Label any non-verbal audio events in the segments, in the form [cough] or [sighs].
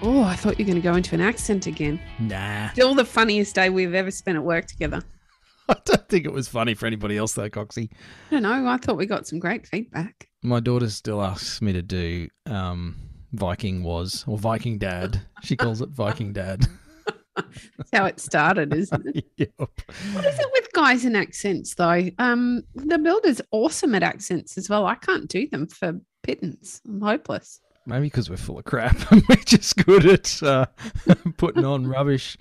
Oh, I thought you were going to go into an accent again. Nah, Still the funniest day we've ever spent at work together. [laughs] I don't think it was funny for anybody else though, Coxie. I don't know. I thought we got some great feedback. My daughter still asks me to do um, Viking Waz or Viking Dad. She calls it Viking Dad. [laughs] That's how it started, isn't it? [laughs] yep. What is it with guys and accents, though? Um, the builder's awesome at accents as well. I can't do them for pittance. I'm hopeless. Maybe because we're full of crap [laughs] and we're just good at uh, [laughs] putting on [laughs] rubbish.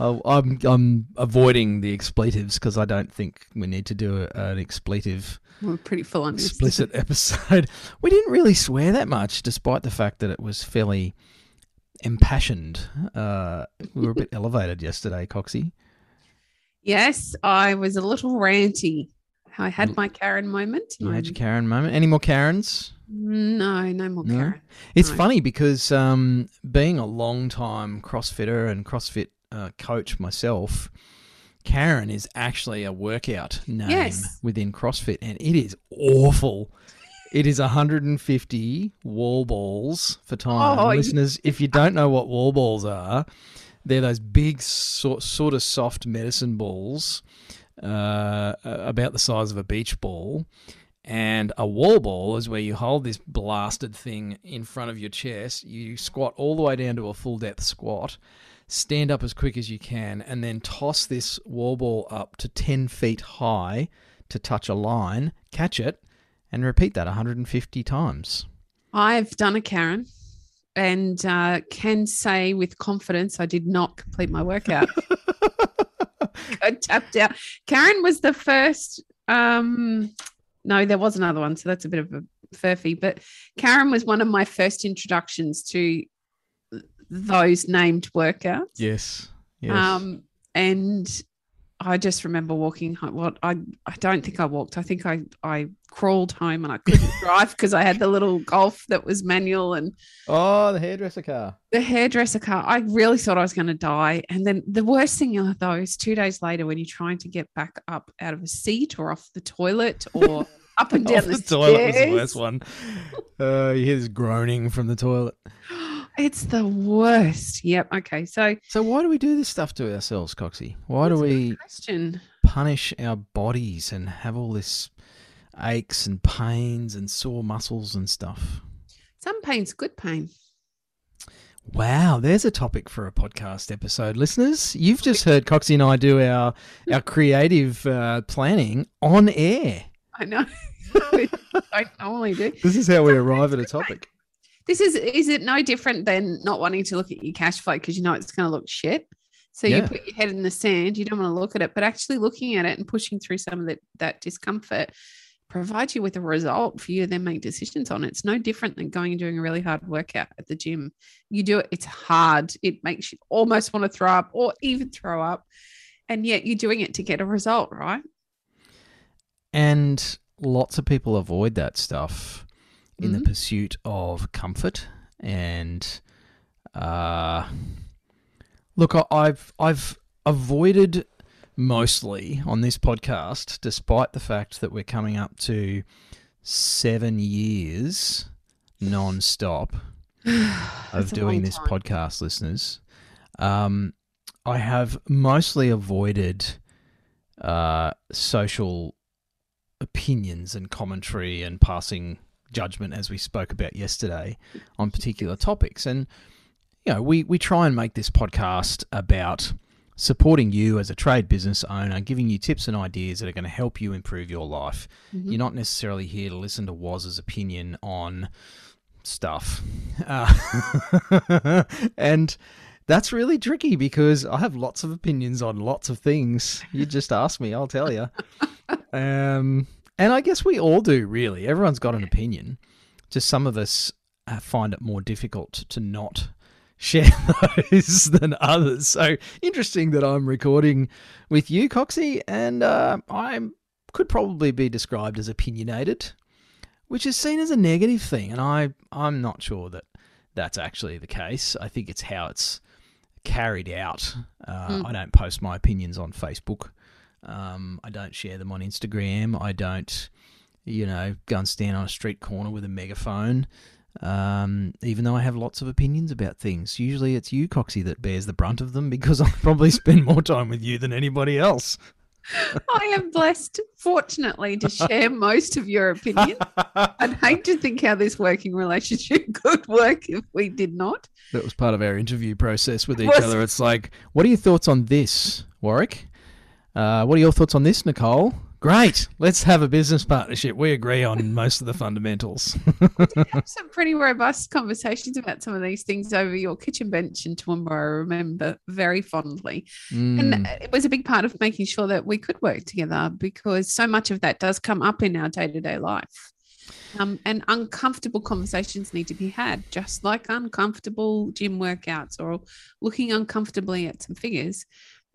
I- I'm I'm avoiding the expletives because I don't think we need to do a, an expletive We're pretty full on explicit episode. We didn't really swear that much, despite the fact that it was fairly impassioned. Uh, we were a bit elevated yesterday, Coxie. Yes, I was a little ranty. I had my Karen moment. You had your Karen moment. Any more Karens? no, no more No? Karen. It's No. funny because um, being a long time CrossFitter and CrossFit uh, coach myself, Karen is actually a workout name Yes. within CrossFit, and it is awful. It is 150 wall balls for time. Oh, Listeners, if you don't know what wall balls are, they're those big, sort, sort of soft medicine balls, uh, about the size of a beach ball. And a wall ball is where you hold this blasted thing in front of your chest. You squat all the way down to a full depth squat, stand up as quick as you can, and then toss this wall ball up to 10 feet high to touch a line, catch it, and repeat that 150 times. I've done a Karen and uh, can say with confidence I did not complete my workout. [laughs] I tapped out. Karen was the first. Um, no, there was another one, so that's a bit of a furphy. But Karen was one of my first introductions to those named workouts. Yes. Yes. Um, and I just remember walking home. What I I don't think I walked. I think I I crawled home and I couldn't [laughs] drive because I had the little golf that was manual and oh, the hairdresser car. the hairdresser car. I really thought I was going to die. And then the worst thing though is two days later when you're trying to get back up out of a seat or off the toilet or up and [laughs] down the, the toilet was the worst one. Uh, you hear this groaning from the toilet. [gasps] [gasps] [gasps] It's the worst. Yep. Okay. So So why do we do this stuff to ourselves, Coxie? Why do that's a good we question? punish our bodies and have all this aches and pains and sore muscles and stuff? Some pain's good pain. Wow, there's a topic for a podcast episode, listeners. You've just heard Coxie and I do our our creative uh, planning on air. I know. [laughs] I normally do. [laughs] This is how we arrive at a [laughs] topic. This is is it no different than not wanting to look at your cash flow because you know it's going to look shit. So Yeah. you put your head in the sand. You don't want to look at it, but actually looking at it and pushing through some of that that discomfort provides you with a result for you to then make decisions on. It's no different than going and doing a really hard workout at the gym. You do it; it's hard. It makes you almost want to throw up or even throw up, and yet you're doing it to get a result, right? And lots of people avoid that stuff in the Mhm. pursuit of comfort and uh look I've I've avoided mostly on this podcast despite the fact that we're coming up to 7 years non-stop [sighs] of doing this podcast, listeners. Um, I have mostly avoided uh, social opinions and commentary and passing judgment, as we spoke about yesterday, on particular topics. And you know, we we try and make this podcast about supporting you as a trade business owner, giving you tips and ideas that are going to help you improve your life. Mhm. You're not necessarily here to listen to Waz's opinion on stuff. Uh, [laughs] and that's really tricky because I have lots of opinions on lots of things. You just ask me, I'll tell you. [laughs] Um, and I guess we all do, really. Everyone's got an opinion. Just some of us uh, find it more difficult to not [laughs] share those than others. So interesting that I'm recording with you, Coxie, and uh, I could probably be described as opinionated, which is seen as a negative thing, and I I'm not sure that that's actually the case. I think it's how it's carried out. Uh, Mm. I don't post my opinions on Facebook. Um, I don't share them on Instagram. I don't, you know, go and stand on a street corner with a megaphone. Um, even though I have lots of opinions about things, usually it's you, Coxie, that bears the brunt of them [laughs] because I probably spend more time with you than anybody else. I am blessed, fortunately, to share most of your opinion. I'd hate to think how this working relationship [laughs] could work if we did not. That was part of our interview process with each Was- other. It's like, what are your thoughts on this, Warwick? Uh, what are your thoughts on this, Nicole? Great. Let's have a business partnership. We agree on most of the fundamentals. [laughs] Have some pretty robust conversations about some of these things over your kitchen bench in Toowoomba, I remember very fondly. Mm, And it was a big part of making sure that we could work together because so much of that does come up in our day to day life. Um, and uncomfortable conversations need to be had, just like uncomfortable gym workouts or looking uncomfortably at some figures.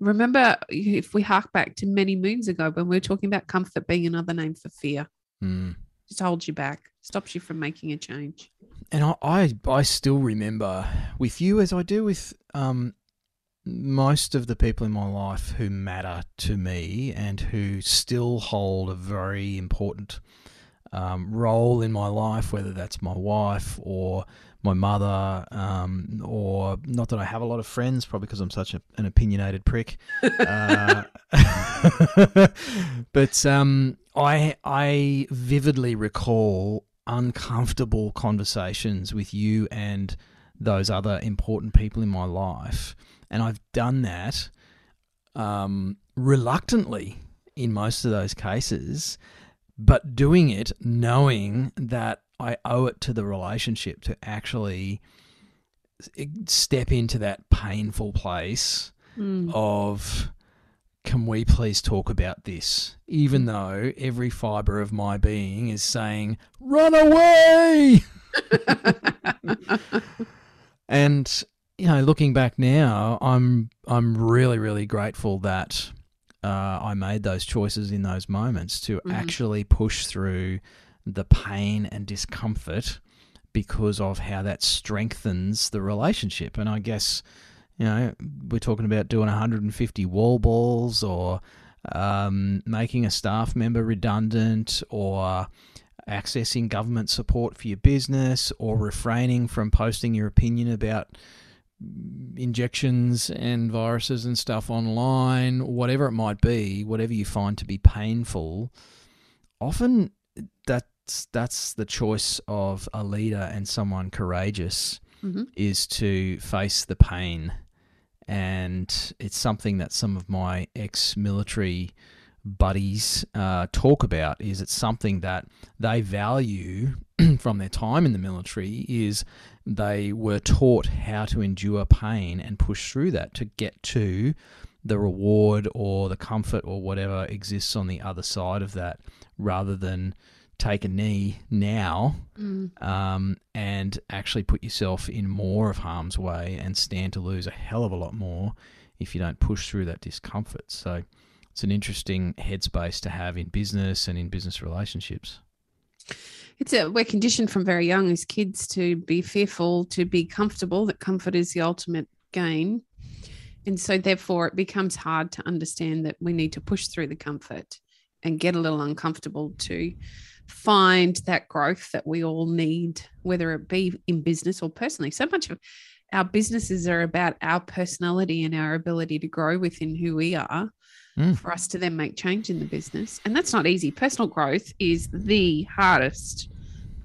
Remember, if we hark back to many moons ago when we were talking about comfort being another name for fear, mm. just holds you back, stops you from making a change. And I, I, I still remember with you, as I do with um, most of the people in my life who matter to me and who still hold a very important um, role in my life, whether that's my wife or my mother, um, or not that I have a lot of friends, probably because I'm such a, an opinionated prick. uh, [laughs] but um, I I vividly recall uncomfortable conversations with you and those other important people in my life, and I've done that um, reluctantly in most of those cases, but doing it knowing that I owe it to the relationship to actually step into that painful place Mm. of can we please talk about this even though every fiber of my being is saying run away [laughs] and you know looking back now i'm i'm really really grateful that uh, i made those choices in those moments to Mhm. actually push through the pain and discomfort because of how that strengthens the relationship and i guess you know, we're talking about doing 150 wall balls or um, making a staff member redundant or accessing government support for your business or refraining from posting your opinion about injections and viruses and stuff online, whatever it might be, whatever you find to be painful, often that's that's the choice of a leader and someone courageous Mhm. is to face the pain. And it's something that some of my ex-military buddies uh, talk about. Is it's something that they value [clears throat] from their time in the military. Is they were taught how to endure pain and push through that to get to the reward or the comfort or whatever exists on the other side of that, rather than take a knee now Mm. um, and actually put yourself in more of harm's way and stand to lose a hell of a lot more if you don't push through that discomfort. So it's an interesting headspace to have in business and in business relationships. It's a, we're conditioned from very young as kids to be fearful, to be comfortable, that comfort is the ultimate gain. And so, therefore, it becomes hard to understand that we need to push through the comfort and get a little uncomfortable to find that growth that we all need, whether it be in business or personally. So much of our businesses are about our personality and our ability to grow within who we are Mm. for us to then make change in the business. And that's not easy. Personal growth is the hardest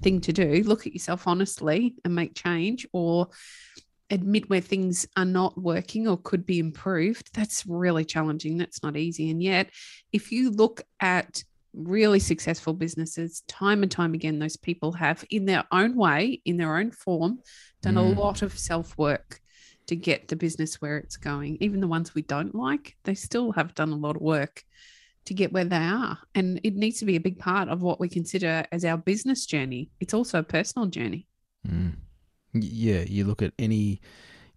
thing to do. Look at yourself honestly and make change or admit where things are not working or could be improved. That's really challenging. That's not easy. And yet, if you look at really successful businesses, time and time again, those people have, in their own way, in their own form, done Mm. a lot of self work to get the business where it's going. Even the ones we don't like, they still have done a lot of work to get where they are. And it needs to be a big part of what we consider as our business journey. It's also a personal journey. Mm. Yeah, you look at any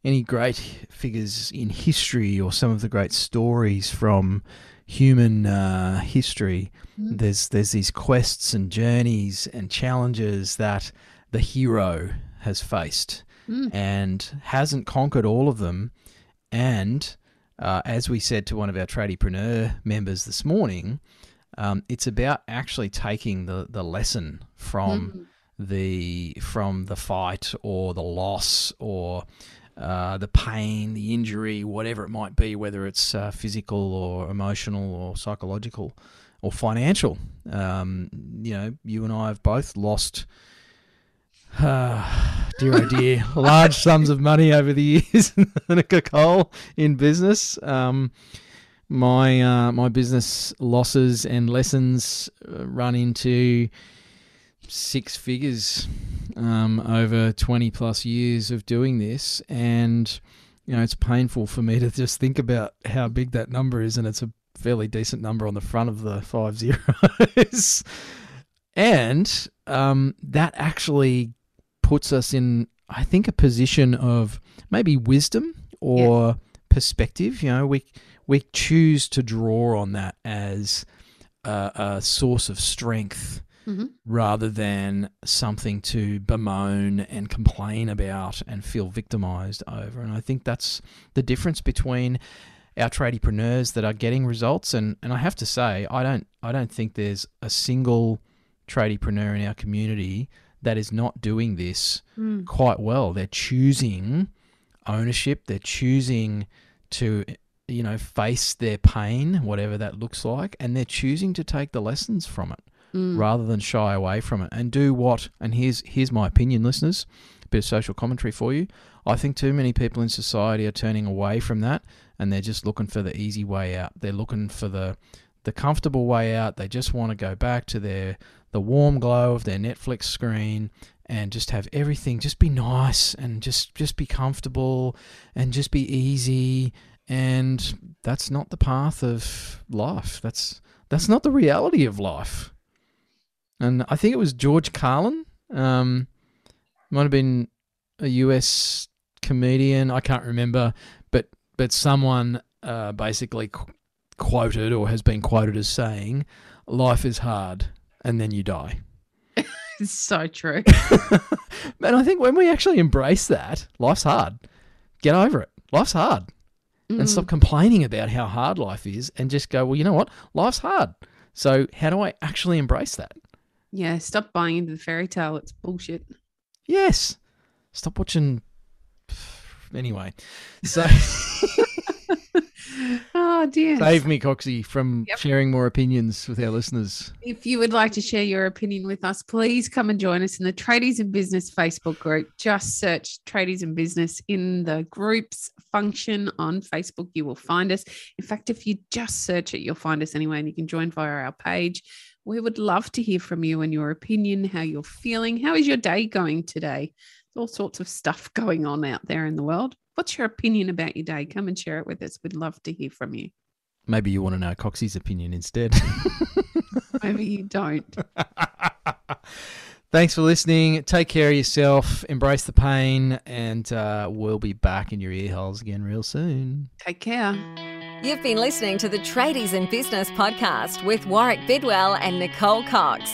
any great figures in history or some of the great stories from human uh, history. Mm. There's there's these quests and journeys and challenges that the hero has faced Mm. and hasn't conquered all of them. And uh, as we said to one of our tradiepreneur members this morning, um, it's about actually taking the, the lesson from Mm. the from the fight or the loss or uh, the pain, the injury, whatever it might be, whether it's uh, physical or emotional or psychological or financial. Um, you know, you and I have both lost. [sighs] Dear oh dear, large sums of money over the years [laughs] in a Nicole in business. Um, my uh, my business losses and lessons uh, run into six figures um, over 20 plus years of doing this and you know it's painful for me to just think about how big that number is and it's a fairly decent number on the front of the five zeros [laughs] and um, that actually puts us in i think a position of maybe wisdom or perspective you know we we choose to draw on that as a, a source of strength Mhm. rather than something to bemoan and complain about and feel victimized over. And I think that's the difference between our tradiepreneurs that are getting results and, and I have to say I don't I don't think there's a single tradiepreneur in our community that is not doing this Mm. quite well. They're choosing ownership, they're choosing to you know face their pain, whatever that looks like, and they're choosing to take the lessons from it Mm. rather than shy away from it and do what and here's here's my opinion listeners a bit of social commentary for you i think too many people in society are turning away from that and they're just looking for the easy way out they're looking for the the comfortable way out they just want to go back to their the warm glow of their netflix screen and just have everything just be nice and just just be comfortable and just be easy and that's not the path of life that's that's not the reality of life and I think it was George Carlin. Um, might have been a US comedian. I can't remember, but but someone uh, basically qu- quoted or has been quoted as saying, "Life is hard, and then you die." [laughs] It's so true. [laughs] and I think when we actually embrace that, life's hard. Get over it. Life's hard, Mm. and stop complaining about how hard life is, and just go, well, you know what? Life's hard. So how do I actually embrace that? Yeah, stop buying into the fairy tale. It's bullshit. Yes. Stop watching. [sighs] Anyway, so [laughs] Oh dear. save me, Coxie, from Yep. sharing more opinions with our listeners. If you would like to share your opinion with us, please come and join us in the Tradies in Business Facebook group. Just search Tradies in Business in the groups function on Facebook. You will find us. In fact, if you just search it, you'll find us anyway, and you can join via our page. We would love to hear from you and your opinion, how you're feeling. How is your day going today? There's all sorts of stuff [laughs] going on out there in the world. What's your opinion about your day? Come and share it with us. We'd love to hear from you. Maybe you want to know Coxie's opinion instead. [laughs] Maybe you don't. [laughs] Thanks for listening. Take care of yourself. Embrace the pain, and uh, we'll be back in your ear holes again real soon. Take care. You've been listening to the Tradies in Business podcast with Warwick Bidwell and Nicole Cox.